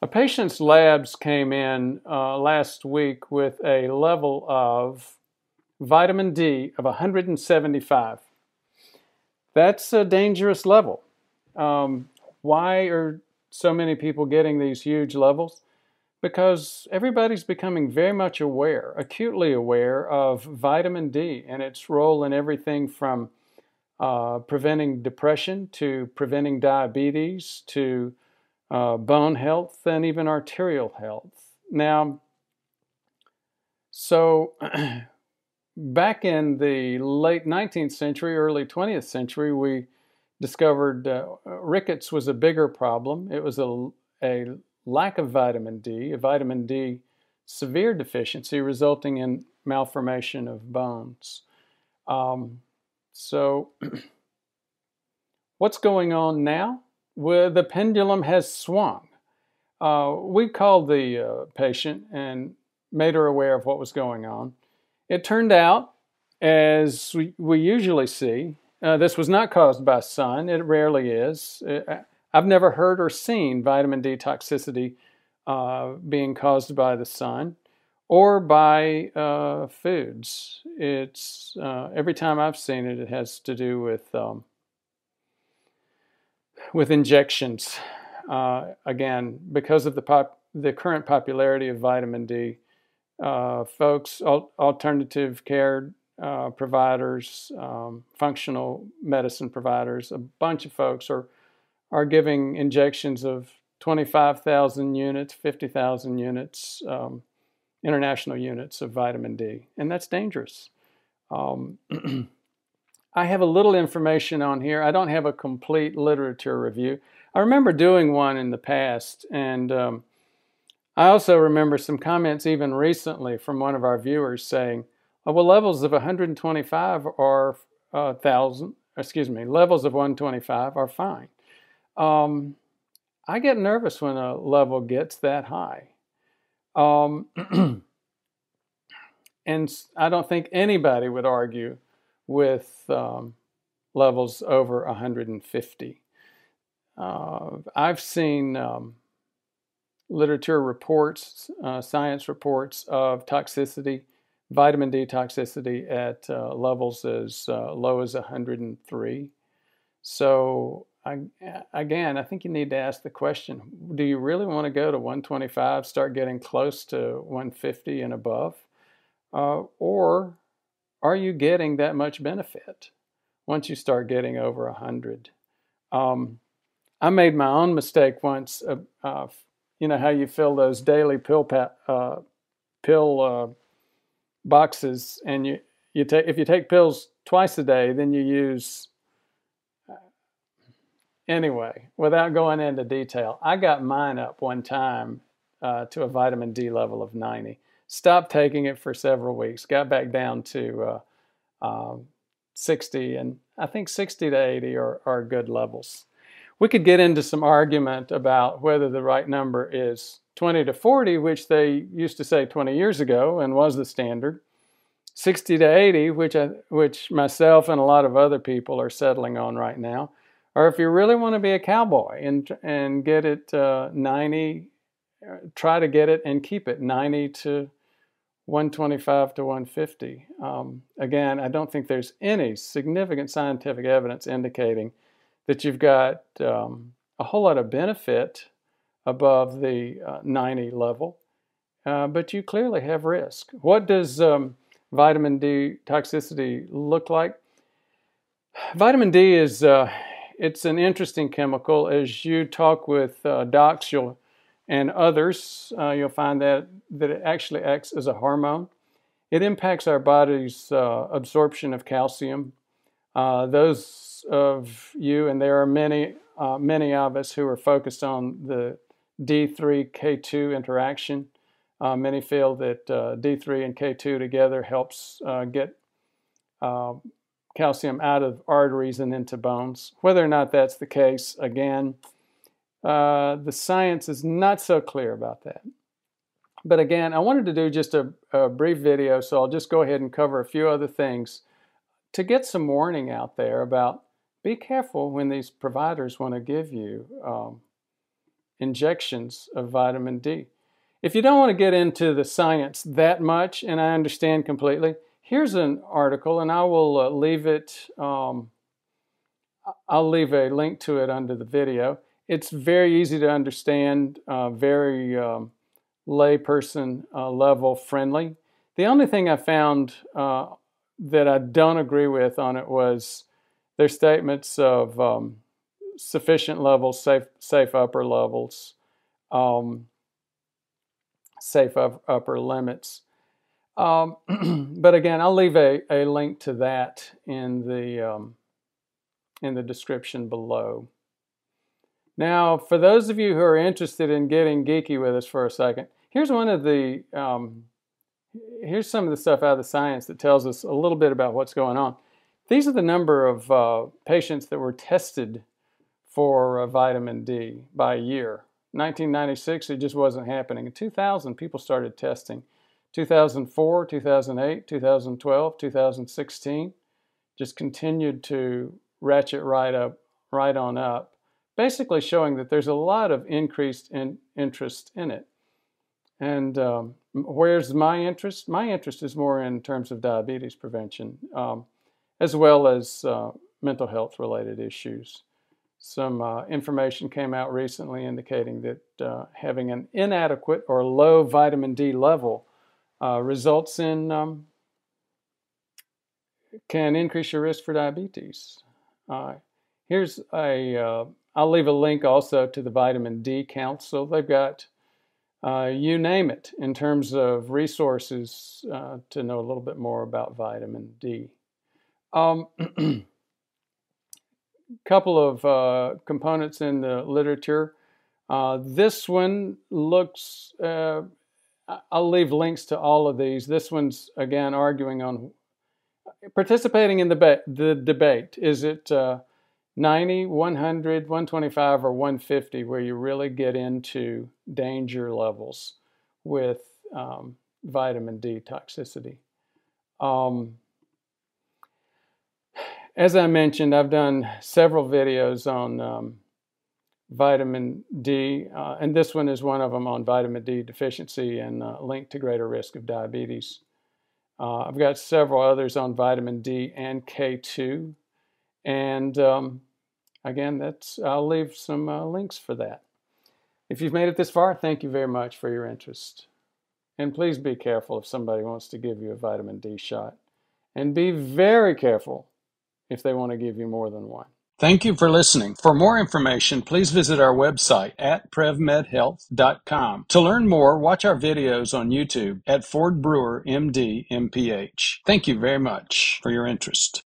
A patient's labs came in uh, last week with a level of vitamin D of 175. That's a dangerous level. Um, why are so many people getting these huge levels? Because everybody's becoming very much aware, acutely aware of vitamin D and its role in everything from uh, preventing depression to preventing diabetes to uh, bone health and even arterial health. Now, so back in the late 19th century, early 20th century, we discovered uh, rickets was a bigger problem. It was a, a lack of vitamin D, a vitamin D severe deficiency resulting in malformation of bones. Um, so, what's going on now? Well, the pendulum has swung. Uh, we called the uh, patient and made her aware of what was going on. It turned out, as we, we usually see, uh, this was not caused by sun. It rarely is. Uh, I've never heard or seen vitamin D toxicity uh, being caused by the sun or by uh, foods. It's uh, every time I've seen it, it has to do with um, with injections. Uh, again, because of the pop, the current popularity of vitamin D, uh, folks, al- alternative care uh, providers, um, functional medicine providers, a bunch of folks are are giving injections of 25,000 units, 50,000 units. Um, international units of vitamin D, and that's dangerous. Um, I have a little information on here. I don't have a complete literature review. I remember doing one in the past, and um, I also remember some comments even recently from one of our viewers saying, oh, "Well, levels of 125 are uh, thousand. Excuse me, levels of 125 are fine." Um, I get nervous when a level gets that high. Um, and I don't think anybody would argue with um, levels over 150. Uh, I've seen um, literature reports, uh, science reports of toxicity, vitamin D toxicity at uh, levels as uh, low as 103. So I, again, I think you need to ask the question do you really want to go to 125, start getting close to 150 and above? Uh, or are you getting that much benefit once you start getting over 100? Um, I made my own mistake once. Uh, uh, you know how you fill those daily pill pa- uh, pill uh, boxes, and you you take if you take pills twice a day, then you use anyway, without going into detail, I got mine up one time uh, to a vitamin D level of 90. Stopped taking it for several weeks, got back down to uh, um, 60, and I think 60 to 80 are, are good levels. We could get into some argument about whether the right number is 20 to 40, which they used to say 20 years ago and was the standard, 60 to 80, which I, which myself and a lot of other people are settling on right now, or if you really want to be a cowboy and and get it uh, 90, uh, try to get it and keep it 90 to 125 to 150. Um, again, I don't think there's any significant scientific evidence indicating that you've got um, a whole lot of benefit above the uh, 90 level, uh, but you clearly have risk. What does um, vitamin D toxicity look like? Vitamin D is uh, it's an interesting chemical. As you talk with uh, docs you'll, and others, uh, you'll find that, that it actually acts as a hormone. It impacts our body's uh, absorption of calcium. Uh, those of you, and there are many, uh, many of us who are focused on the D3K2 interaction. Uh, many feel that D3 and K2 together helps get calcium out of arteries and into bones. Whether or not that's the case, again, uh, the science is not so clear about that. But again, I wanted to do just a, a, brief video, so I'll just go ahead and cover a few other things to get some warning out there about be careful when these providers want to give you um, injections of vitamin D. If you don't want to get into the science that much, and I understand completely, here's an article, and I will uh, leave it. Um, I'll leave a link to it under the video. It's very easy to understand, uh, very um, layperson uh, level friendly. The only thing I found uh, that I don't agree with on it was their statements of um, sufficient levels, safe, safe upper levels, um, safe upper limits. Um, but again, I'll leave a, a link to that in the um, in the description below. Now, for those of you who are interested in getting geeky with us for a second, here's one of the um, here's some of the stuff out of the science that tells us a little bit about what's going on. These are the number of uh, patients that were tested for uh, vitamin D by year. 1996, it just wasn't happening. In 2000, people started testing. 2004, 2008, 2012, 2016, just continued to ratchet right up, right on up, basically showing that there's a lot of increased in interest in it. And um, where's my interest? My interest is more in terms of diabetes prevention, um, as well as uh, mental health related issues. Some uh, information came out recently indicating that uh, having an inadequate or low vitamin D level uh, results in um, can increase your risk for diabetes. Uh, here's a uh, I'll leave a link also to the Vitamin D Council. They've got uh, you name it in terms of resources to know a little bit more about vitamin D. A Um, couple of uh, components in the literature. Uh, this one looks, uh, I'll leave links to all of these. This one's, again, arguing on participating in the, the debate. Is it uh, 90, 100, 125, or 150 where you really get into danger levels with um, vitamin D toxicity? Um, as I mentioned, I've done several videos on um, vitamin D, uh, and this one is one of them on vitamin D deficiency and uh, linked to greater risk of diabetes. Uh, I've got several others on vitamin D and K2, and um, again, that's I'll leave some uh, links for that. If you've made it this far, thank you very much for your interest. And please be careful if somebody wants to give you a vitamin D shot. And be very careful if they want to give you more than one. Thank you for listening. For more information, please visit our website at prevmedhealth.com. To learn more, watch our videos on YouTube at Ford Brewer MD MPH. Thank you very much for your interest.